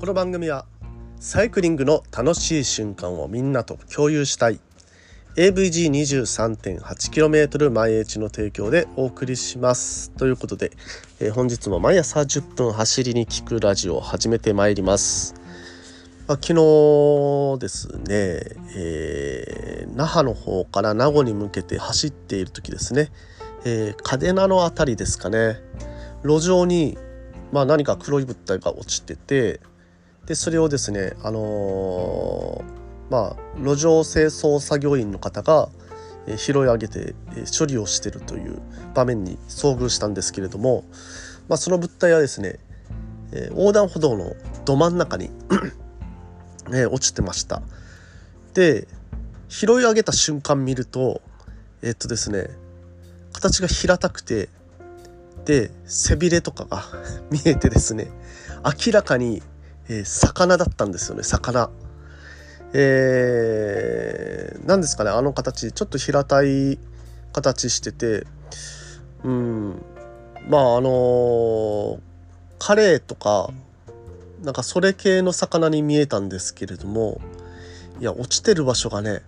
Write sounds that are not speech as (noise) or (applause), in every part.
この番組はサイクリングの楽しい瞬間をみんなと共有したい。AVG23.8km 毎日の提供でお送りします。ということで、えー、本日も毎朝10分走りに聞くラジオを始めてまいります、まあ、昨日ですね、えー、那覇の方から名護に向けて走っている時ですね、えー、嘉手納の辺りですかね。路上にまあ、何か黒い物体が落ちててでそれをですねあのー、まあ路上清掃作業員の方が拾い上げて処理をしているという場面に遭遇したんですけれども、まあ、その物体はですね横断歩道のど真ん中にね、(clears throat) 落ちてました。で拾い上げた瞬間見るとえっとですね形が平たくてで背びれとかが (laughs) 見えてですね明らかに、えー、魚だったんですよね魚。えー、何ですかねあの形ちょっと平たい形しててうんまああのー、カレーとかなんかそれ系の魚に見えたんですけれどもいや落ちてる場所がね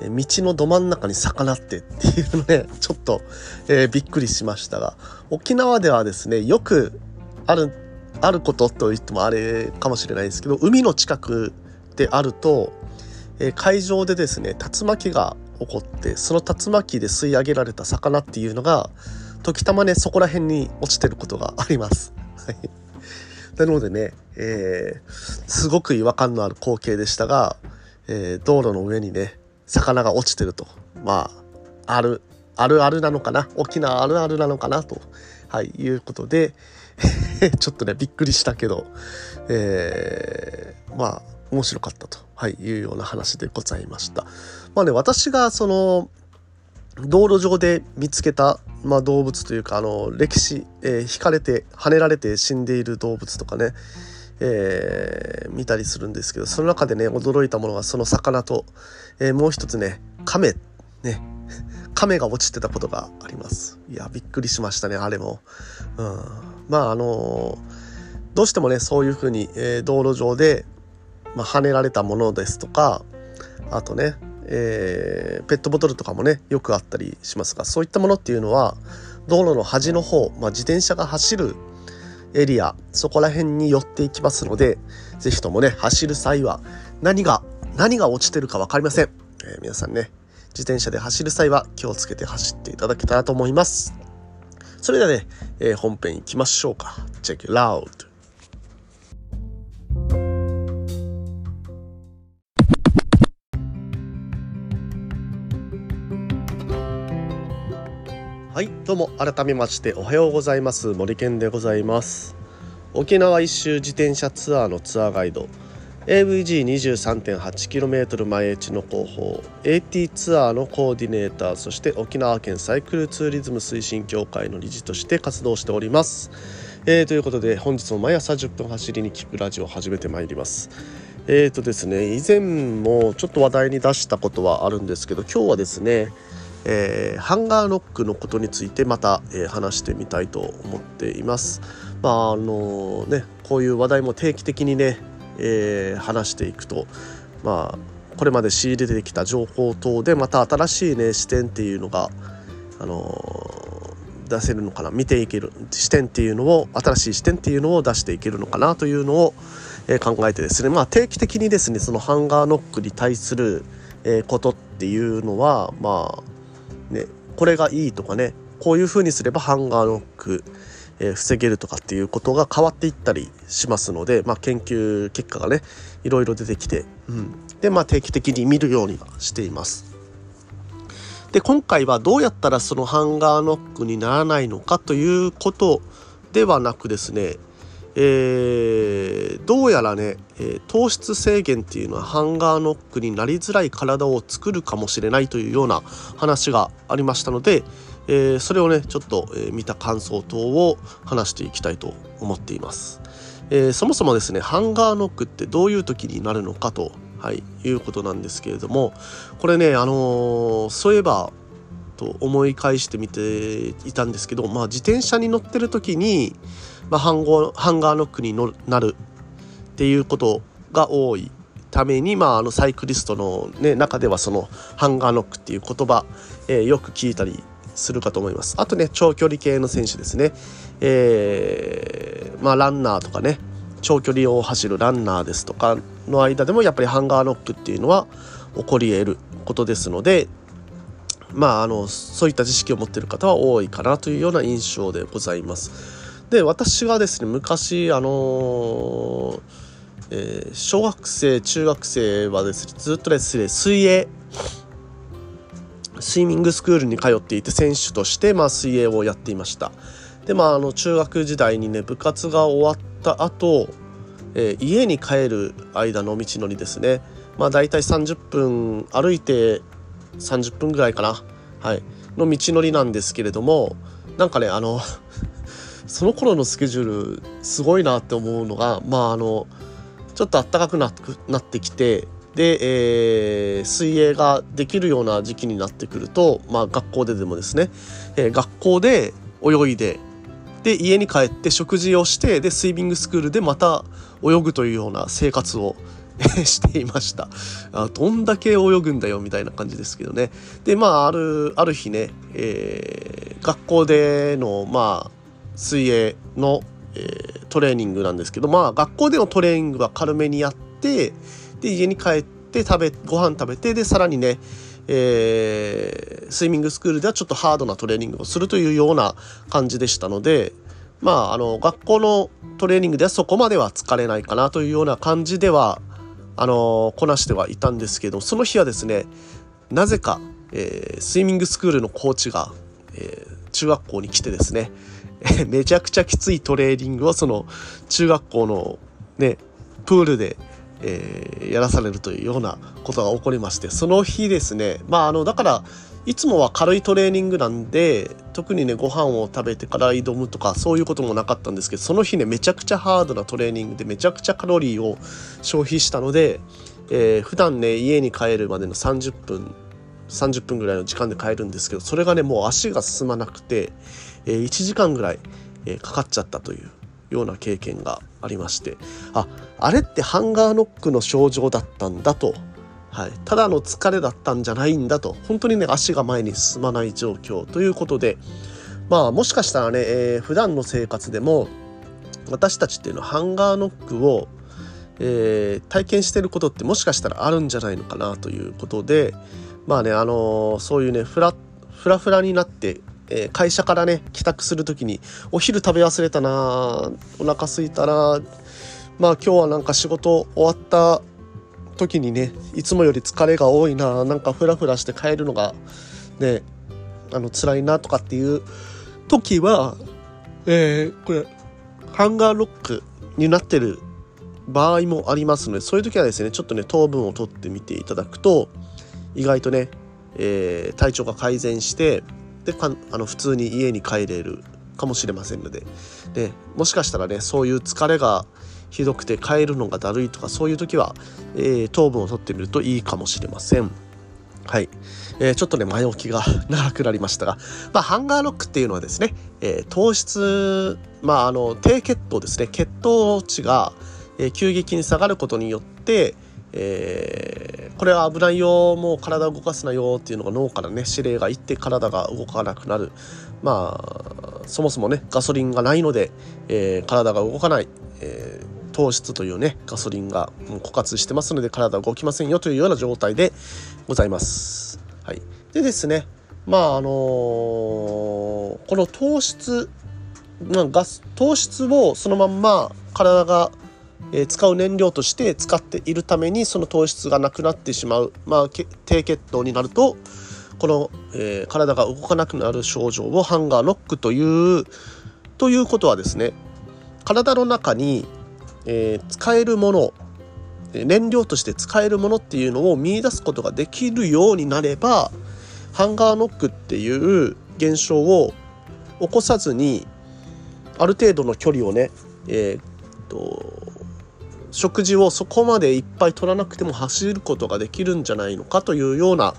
道のど真ん中に魚ってっていうのねちょっと、えー、びっくりしましたが沖縄ではですねよくあるあることと言ってもあれかもしれないですけど海の近くであると、えー、海上でですね竜巻が起こってその竜巻で吸い上げられた魚っていうのが時たまねそこら辺に落ちてることがあります。なのでね、えー、すごく違和感のある光景でしたが、えー、道路の上にね魚が落ちてると。まああるあるあるなのかな？沖縄あるあるなのかな？と、はい、いうことで (laughs) ちょっとねびっくりしたけど、えー、まあ面白かったと、はい、いうような話でございました。まあね私がその道路上で見つけた、まあ、動物というかあの歴史、えー、引かれて跳ねられて死んでいる動物とかねえー、見たりするんですけどその中でね驚いたものがその魚と、えー、もう一つね亀ね亀が落ちてたことがあります。いやびっくりしましたねあれも、うん、まああのどうしてもねそういうふうに、えー、道路上で、まあ、跳ねられたものですとかあとね、えー、ペットボトルとかもねよくあったりしますがそういったものっていうのは道路の端の方、まあ、自転車が走るエリアそこら辺に寄っていきますので是非ともね走る際は何が何が落ちてるか分かりません、えー、皆さんね自転車で走る際は気をつけて走っていただけたらと思います。それではね、えー、本編いきましょうか。Check it out はいどうも改めましておはようございます。森健でございます。沖縄一周自転車ツアーのツアーガイド AVG23.8km 前地の広報 AT ツアーのコーディネーターそして沖縄県サイクルツーリズム推進協会の理事として活動しております、えー、ということで本日も毎朝10分走りに聞くラジオを始めてまいりますえーとですね以前もちょっと話題に出したことはあるんですけど今日はですねえー、ハンガーノックのことについてまた、えー、話してみたいと思っています。まああのねこういう話題も定期的にね、えー、話していくとまあこれまで仕入れてきた情報等でまた新しいね視点っていうのがあの出せるのかな見ていける視点っていうのを新しい視点っていうのを出していけるのかなというのを、え考えてですねまあ定期的にですねそのハンガーノックに対する、えことっていうのはまあね、これがいいとかねこういう風にすればハンガーノック、えー、防げるとかっていうことが変わっていったりしますので、まあ、研究結果がねいろいろ出てきて、うん、で、まあ、定期的に見るようにはしています。で今回はどうやったらそのハンガーノックにならないのかということではなくですねえー、どうやらね、え、糖質制限っていうのはハンガーノックになりづらい体を作るかもしれないというような話がありましたので、えー、それをねちょっと、え見た感想等を話していきたいと思っています、えそもそもですねハンガーノックってどういう時になるのかと、はい、いうことなんですけれどもこれねあのそういえばと思い返してみていたんですけど、まあ、自転車に乗ってる時にまあ、ハンゴハンガーノックになるっっていうことが多いために、まあ、あのサイクリストの、ね、中ではそのハンガーノックっていう言葉、えー、よく聞いたりするかと思います。あとね長距離系の選手ですね、えー、まあ、ランナーとかね。長距離を走るランナーですとかの間でもやっぱりハンガーノックっていうのは起こり得ることですのでまああのそういった知識を持ってる方は多いかなというような印象でございます。で私がですね昔あのー、えー、小学生中学生はですねずっとですね水泳スイミングスクールに通っていて選手として、まあ、水泳をやっていました。でまああの中学時代にね部活が終わった後、えー、家に帰る間の道のりですね。まあ大体30分歩いて30分ぐらいかな。はい。の道のりなんですけれどもなんかねあの (laughs) その頃のスケジュールすごいなって思うのがまああのちょっと暖かくなってきてで、えー、水泳ができるような時期になってくると、まあ、学校ででもですね、えー、学校で泳いでで家に帰って食事をしてでスイミングスクールでまた泳ぐというような生活を (laughs) していました。あどんだけ泳ぐんだよみたいな感じですけどね。でまああるある日ね、えー、学校でのまあ水泳の、えー、トレーニングなんですけどまあ学校でのトレーニングは軽めにやってで家に帰って食べご飯食べてでさらにねえー、スイミングスクールではちょっとハードなトレーニングをするというような感じでしたのでまああの学校のトレーニングではそこまでは疲れないかなというような感じではあのこなしてはいたんですけどその日はですねなぜか、えー、スイミングスクールのコーチが、えー、中学校に来てですね (laughs) めちゃくちゃきついトレーニングをその中学校のねプールで、えー、やらされるというようなことが起こりましてその日ですねまああのだからいつもは軽いトレーニングなんで特にねご飯を食べてから挑むとかそういうこともなかったんですけどその日ねめちゃくちゃハードなトレーニングでめちゃくちゃカロリーを消費したので、えー、普段ね家に帰るまでの30分30分ぐらいの時間で帰るんですけどそれがねもう足が進まなくて、えー、1時間ぐらい、えー、かかっちゃったというような経験がありましてああれってハンガーノックの症状だったんだと、はい、ただの疲れだったんじゃないんだと。本当にね足が前に進まない状況ということでまあもしかしたらね、えー、普段の生活でも私たちっていうのはハンガーノックを、えー、体験してることってもしかしたらあるんじゃないのかなということでまあねあのー、そういうねフラフラフラになってえー、会社からね帰宅する時にお昼食べ忘れたなお腹すいたなまあ今日はなんか仕事終わった時にねいつもより疲れが多いななんかフラフラして帰るのがねあの辛いなとかっていう時は、えー、これハンガーロックになってる場合もありますのでそういう時はですねちょっとね糖分を取ってみていただくと意外とね、えー、体調が改善してでかあの普通に家に帰れるかもしれませんので。でもしかしたらねそういう疲れがひどくて帰るのがだるいとかそういう時は、えー、糖分を取ってみるといいかもしれません。はい、えー、ちょっとね前置きが長くなりましたが、まあ、ハンガーロックっていうのはですね、えー、糖質、まあ、あの低血糖ですね。血糖値が、え、急激に下がることによって、えー、これは危ないよもう体動かすなよっていうのが脳からね指令がいって体が動かなくなる。まあそもそもねガソリンがないので、えー、体が動かない、えー、糖質というねガソリンが枯渇してますので体動きませんよというような状態でございます。はい、でですねまああのー、この糖質ガス糖質をそのまんま体がえ、使う燃料として使っているためにその糖質がなくなってしまう、まあ、低血糖になるとこの、えー、体が動かなくなる症状をハンガーノックというということはですね体の中に、えー、使えるもの燃料として使えるものっていうのを見出すことができるようになればハンガーノックっていう現象を起こさずにある程度の距離をね、えー、っと食事をそこまでいっぱい取らなくても走ることができるんじゃないのかというような、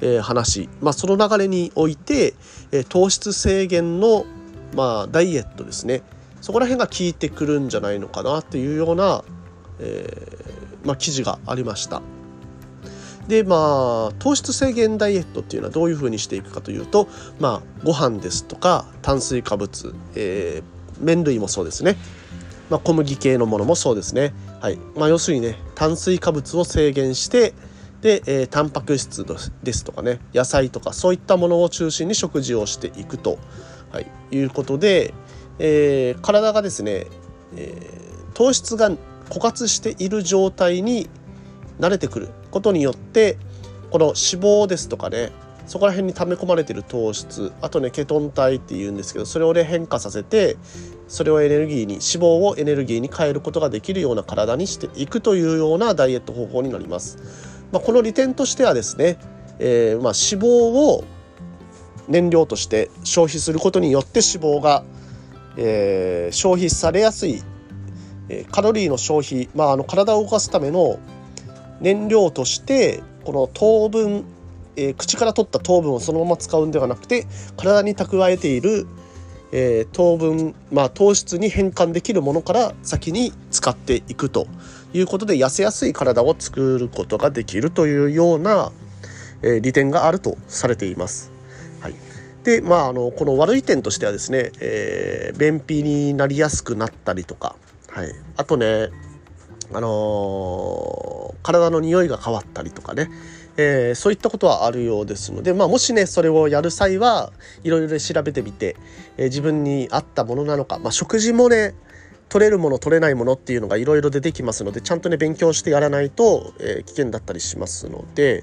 えー、話、まあ、その流れにおいて、えー、糖質制限の、まあ、ダイエットですね。そこら辺が効いてくるんじゃないのかなというようなえー、まあ、記事がありました。でまあ糖質制限ダイエットっていうのはどういうふうにしていくかというとまあご飯ですとか炭水化物、えー、麺類もそうですね、まあ、小麦系のものもそうですね、はい。まあ、要するにね炭水化物を制限してで、えー、タンパク質ですとかね野菜とかそういったものを中心に食事をしていくと、はい、いうことで、えー、体がですね、えー、糖質が枯渇している状態に慣れてくることによってこの脂肪ですとかねそこら辺に溜め込まれてる糖質あとねケトン体っていうんですけどそれをね変化させてそれをエネルギーに脂肪をエネルギーに変えることができるような体にしていくというようなダイエット方法になります。まあ、この利点としてはですね、えー、まあ脂肪を燃料として消費することによって脂肪が、えー、消費されやすい、え、カロリーの消費、まあ、あの体を動かすための燃料としてこの糖分、えー、口から取った糖分をそのまま使うんではなくて体に蓄えている、えー、糖分、まあ、糖質に変換できるものから先に使っていくということで痩せやすい体を作ることができるというような、えー、利点があるとされています。はい、でまああのこの悪い点としてはですね、え、便秘になりやすくなったりとか、はい、あとねあのー、体の匂いが変わったりとかね、えー、そういったことはあるようですので、まあ、もしねそれをやる際はいろいろ調べてみて、えー、自分に合ったものなのか、まあ、食事もね取れるもの取れないものっていうのがいろいろ出てきますのでちゃんとね勉強してやらないと、え危険だったりしますので、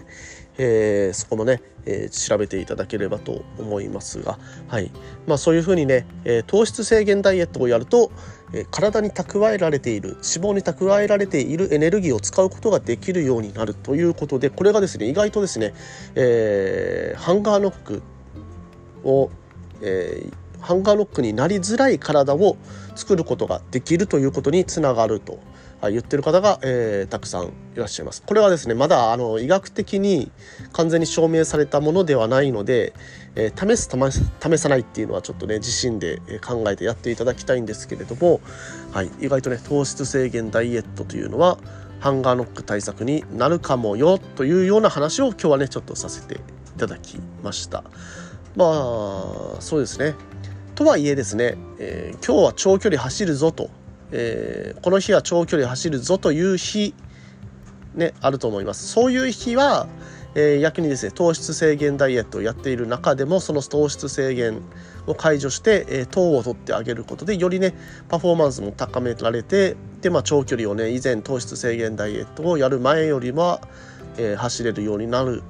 えー、そこもね、えー、調べていただければと思いますが、はい。まあ、そういうふうにね、えー、糖質制限ダイエットをやると、え体に蓄えられている脂肪に蓄えられているエネルギーを使うことができるようになるということでこれがですね意外とですね、えハンガーノックを、えハンガーノックになりづらい体を作ることができるということにつながると。言ってる方が、えー、たくさんいらっしゃいます。これはですねまだあの医学的に完全に証明されたものではないので、えー、試す試さないっていうのはちょっとね自身で考えてやっていただきたいんですけれども、はい、意外とね糖質制限ダイエットというのはハンガーノック対策になるかもよというような話を今日はねちょっとさせていただきました。まあそうですねとはいえですね、えー、今日は長距離走るぞとえー、この日は長距離走るぞという日、ね、あると思います。そういう日は、えー、逆にですね糖質制限ダイエットをやっている中でもその糖質制限を解除して、えー、糖を取ってあげることでよりねパフォーマンスも高められてで、まあ、長距離をね以前糖質制限ダイエットをやる前よりは、えー、走れるようになる、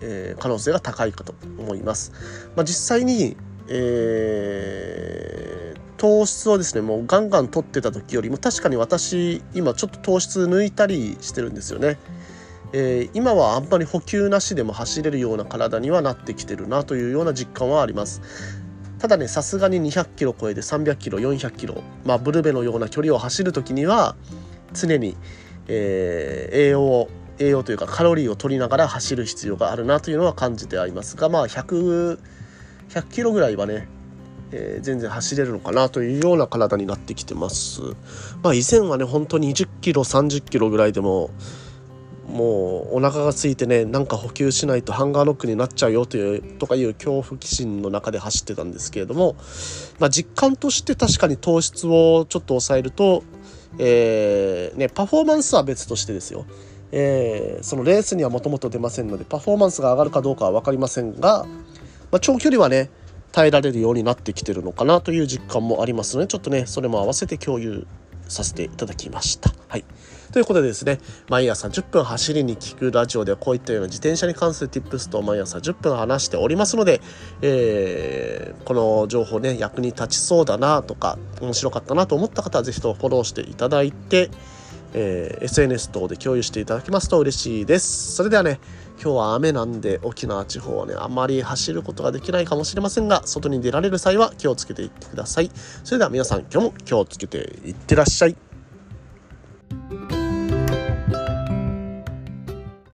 え、可能性が高いかと思います。まあ、実際に、えー糖質をですねもうガンガン取ってた時よりも確かに私今ちょっと糖質抜いたりしてるんですよね。えー、今はあんまり補給なしでも走れるような体にはなってきてるなというような実感はあります。ただねさすがに200キロ超えて300キロ400キロ、まあ、ブルベのような距離を走る時には常に、えー、栄養栄養というかカロリーを取りながら走る必要があるなというのは感じてありますがまあ100 100キロぐらいはねえー、全然走れるのかなというような体になってきてます。まあ以前はね本当に20キロ30キロぐらいでももうお腹が空いてねなんか補給しないとハンガーノックになっちゃうよというとかいう恐怖鬼心の中で走ってたんですけれども、まあ、実感として確かに糖質をちょっと抑えると、えーね、パフォーマンスは別としてですよ、えー、そのレースにはもともと出ませんのでパフォーマンスが上がるかどうかは分かりませんが、まあ、長距離はね耐えられるようになってきてるのかなという実感もありますのでちょっとねそれも合わせて共有させていただきました。はいということでですね、毎朝10分走りに聞くラジオではこういったような自転車に関する Tips と毎朝10分話しておりますので、えー、この情報ね、役に立ちそうだなとか、面白かったなと思った方は是非ともフォローしていただいて、えー、SNS 等で共有していただけますと嬉しいです。それではね、今日は雨なんで沖縄地方はね、あまり走ることができないかもしれませんが、外に出られる際は気をつけていってください。それでは皆さん今日も気をつけていってらっしゃい。